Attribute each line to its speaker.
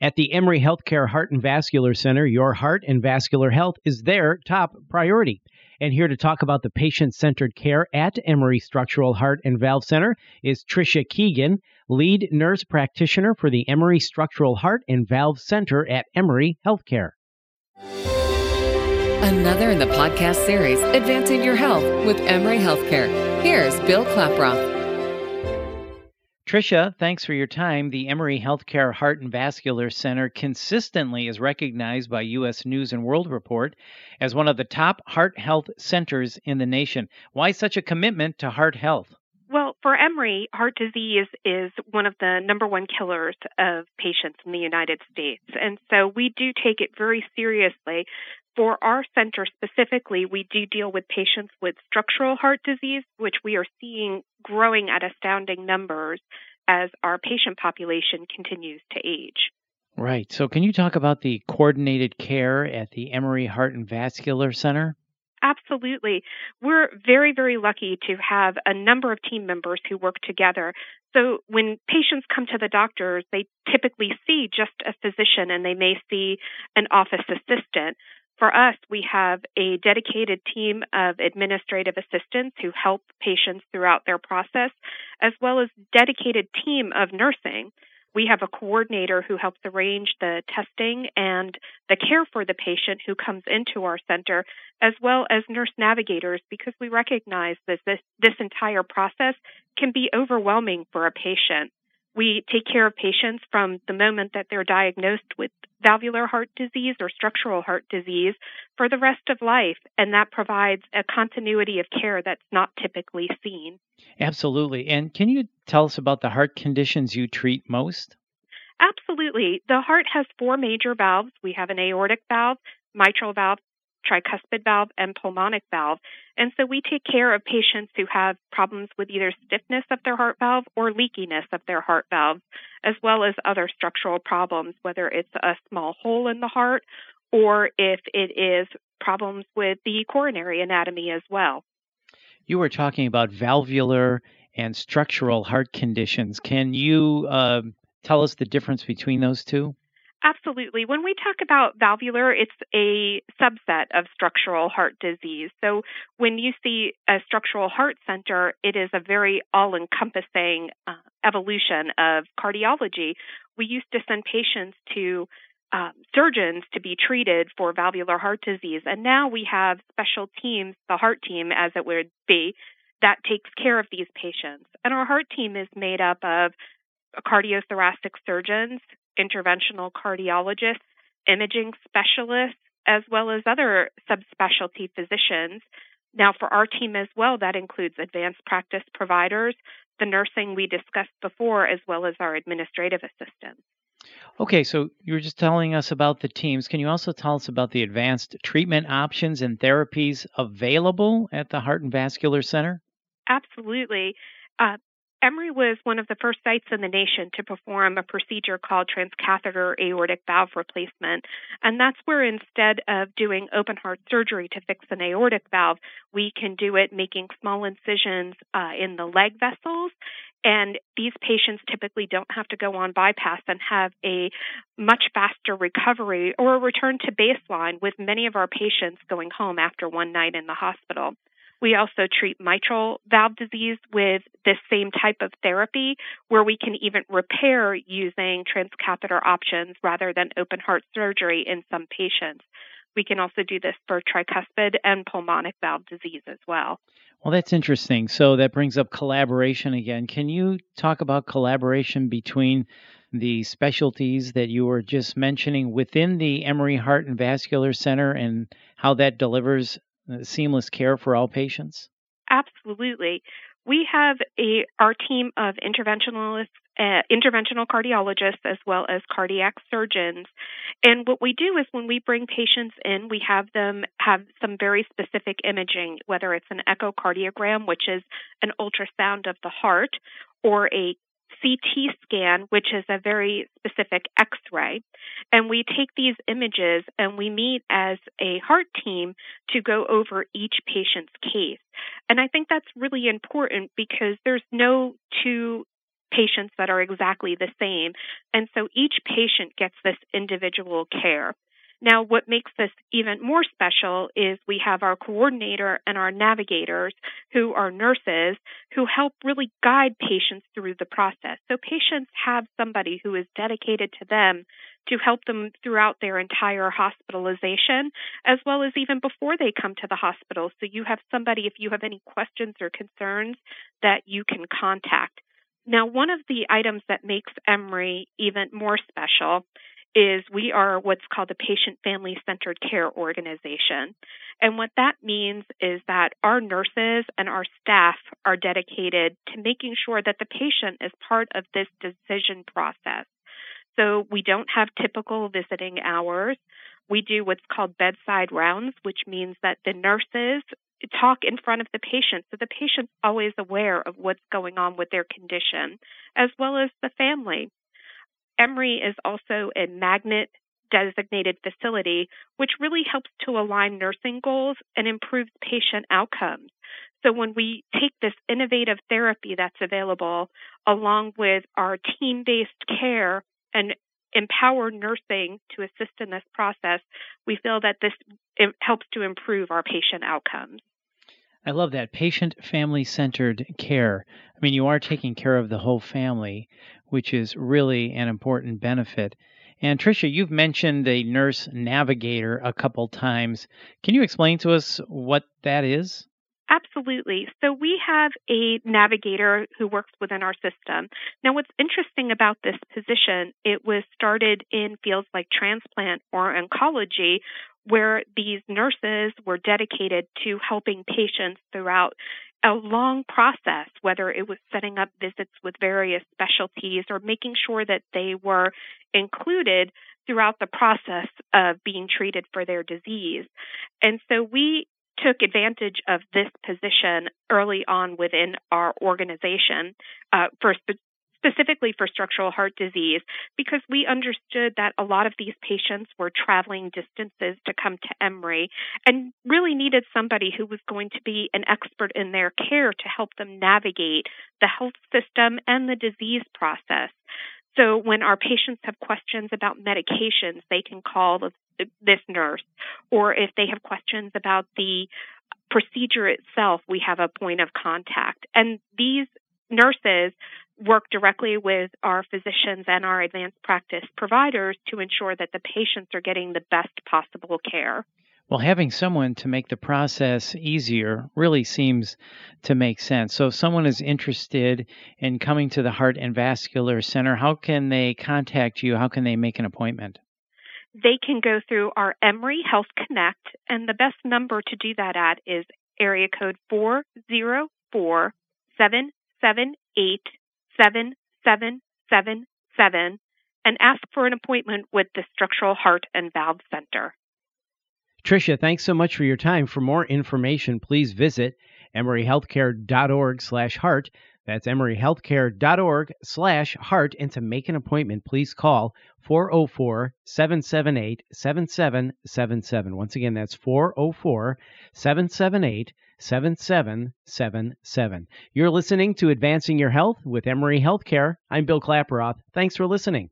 Speaker 1: At the Emory Healthcare Heart and Vascular Center, your heart and vascular health is their top priority. And here to talk about the patient centered care at Emory Structural Heart and Valve Center is Tricia Keegan, lead nurse practitioner for the Emory Structural Heart and Valve Center at Emory Healthcare.
Speaker 2: Another in the podcast series, Advancing Your Health with Emory Healthcare. Here's Bill Klaproth.
Speaker 1: Tricia, thanks for your time. The Emory Healthcare Heart and Vascular Center consistently is recognized by U.S. News and World Report as one of the top heart health centers in the nation. Why such a commitment to heart health?
Speaker 3: Well, for Emory, heart disease is one of the number one killers of patients in the United States. And so we do take it very seriously. For our center specifically, we do deal with patients with structural heart disease, which we are seeing growing at astounding numbers as our patient population continues to age.
Speaker 1: Right. So, can you talk about the coordinated care at the Emory Heart and Vascular Center?
Speaker 3: Absolutely. We're very, very lucky to have a number of team members who work together. So when patients come to the doctors, they typically see just a physician and they may see an office assistant. For us, we have a dedicated team of administrative assistants who help patients throughout their process, as well as dedicated team of nursing. We have a coordinator who helps arrange the testing and the care for the patient who comes into our center, as well as nurse navigators, because we recognize that this, this entire process can be overwhelming for a patient. We take care of patients from the moment that they're diagnosed with valvular heart disease or structural heart disease for the rest of life, and that provides a continuity of care that's not typically seen.
Speaker 1: Absolutely. And can you tell us about the heart conditions you treat most?
Speaker 3: Absolutely. The heart has four major valves. We have an aortic valve, mitral valve, tricuspid valve, and pulmonic valve. And so we take care of patients who have problems with either stiffness of their heart valve or leakiness of their heart valve, as well as other structural problems, whether it's a small hole in the heart or if it is problems with the coronary anatomy as well.
Speaker 1: You were talking about valvular and structural heart conditions. Can you uh, tell us the difference between those two?
Speaker 3: Absolutely. When we talk about valvular, it's a subset of structural heart disease. So when you see a structural heart center, it is a very all encompassing uh, evolution of cardiology. We used to send patients to um, surgeons to be treated for valvular heart disease. And now we have special teams, the heart team, as it would be, that takes care of these patients. And our heart team is made up of cardiothoracic surgeons, interventional cardiologists, imaging specialists, as well as other subspecialty physicians. Now, for our team as well, that includes advanced practice providers, the nursing we discussed before, as well as our administrative assistants.
Speaker 1: Okay, so you were just telling us about the teams. Can you also tell us about the advanced treatment options and therapies available at the Heart and Vascular Center?
Speaker 3: Absolutely. Uh, Emory was one of the first sites in the nation to perform a procedure called transcatheter aortic valve replacement. And that's where instead of doing open heart surgery to fix an aortic valve, we can do it making small incisions uh, in the leg vessels. And these patients typically don't have to go on bypass and have a much faster recovery or a return to baseline, with many of our patients going home after one night in the hospital. We also treat mitral valve disease with this same type of therapy where we can even repair using transcatheter options rather than open heart surgery in some patients. We can also do this for tricuspid and pulmonic valve disease as well.
Speaker 1: Well, that's interesting. So that brings up collaboration again. Can you talk about collaboration between the specialties that you were just mentioning within the Emory Heart and Vascular Center and how that delivers seamless care for all patients?
Speaker 3: Absolutely. We have a our team of interventionalists, uh, interventional cardiologists, as well as cardiac surgeons. And what we do is when we bring patients in, we have them have some very specific imaging, whether it's an echocardiogram, which is an ultrasound of the heart, or a CT scan, which is a very specific x ray. And we take these images and we meet as a heart team to go over each patient's case. And I think that's really important because there's no two patients that are exactly the same. And so each patient gets this individual care. Now, what makes this even more special is we have our coordinator and our navigators who are nurses who help really guide patients through the process. So patients have somebody who is dedicated to them to help them throughout their entire hospitalization, as well as even before they come to the hospital. So you have somebody, if you have any questions or concerns, that you can contact. Now, one of the items that makes Emory even more special is we are what's called a patient family centered care organization. And what that means is that our nurses and our staff are dedicated to making sure that the patient is part of this decision process. So we don't have typical visiting hours. We do what's called bedside rounds, which means that the nurses talk in front of the patient so the patient's always aware of what's going on with their condition, as well as the family. Emory is also a magnet designated facility, which really helps to align nursing goals and improves patient outcomes. So when we take this innovative therapy that's available along with our team based care and empower nursing to assist in this process, we feel that this helps to improve our patient outcomes.
Speaker 1: I love that patient family centered care. I mean, you are taking care of the whole family, which is really an important benefit. And Tricia, you've mentioned a nurse navigator a couple times. Can you explain to us what that is?
Speaker 3: Absolutely. So we have a navigator who works within our system. Now, what's interesting about this position, it was started in fields like transplant or oncology, where these nurses were dedicated to helping patients throughout a long process, whether it was setting up visits with various specialties or making sure that they were included throughout the process of being treated for their disease. And so we took advantage of this position early on within our organization uh, for spe- specifically for structural heart disease because we understood that a lot of these patients were traveling distances to come to Emory and really needed somebody who was going to be an expert in their care to help them navigate the health system and the disease process. So when our patients have questions about medications, they can call this nurse. Or if they have questions about the procedure itself, we have a point of contact. And these nurses work directly with our physicians and our advanced practice providers to ensure that the patients are getting the best possible care.
Speaker 1: Well, having someone to make the process easier really seems to make sense. So, if someone is interested in coming to the Heart and Vascular Center, how can they contact you? How can they make an appointment?
Speaker 3: They can go through our Emory Health Connect, and the best number to do that at is area code 404 778 7777 and ask for an appointment with the Structural Heart and Valve Center.
Speaker 1: Tricia, thanks so much for your time. For more information, please visit emoryhealthcare.org slash heart. That's emoryhealthcare.org slash heart. And to make an appointment, please call 404 778 7777. Once again, that's 404 778 7777. You're listening to Advancing Your Health with Emory Healthcare. I'm Bill Klaproth. Thanks for listening.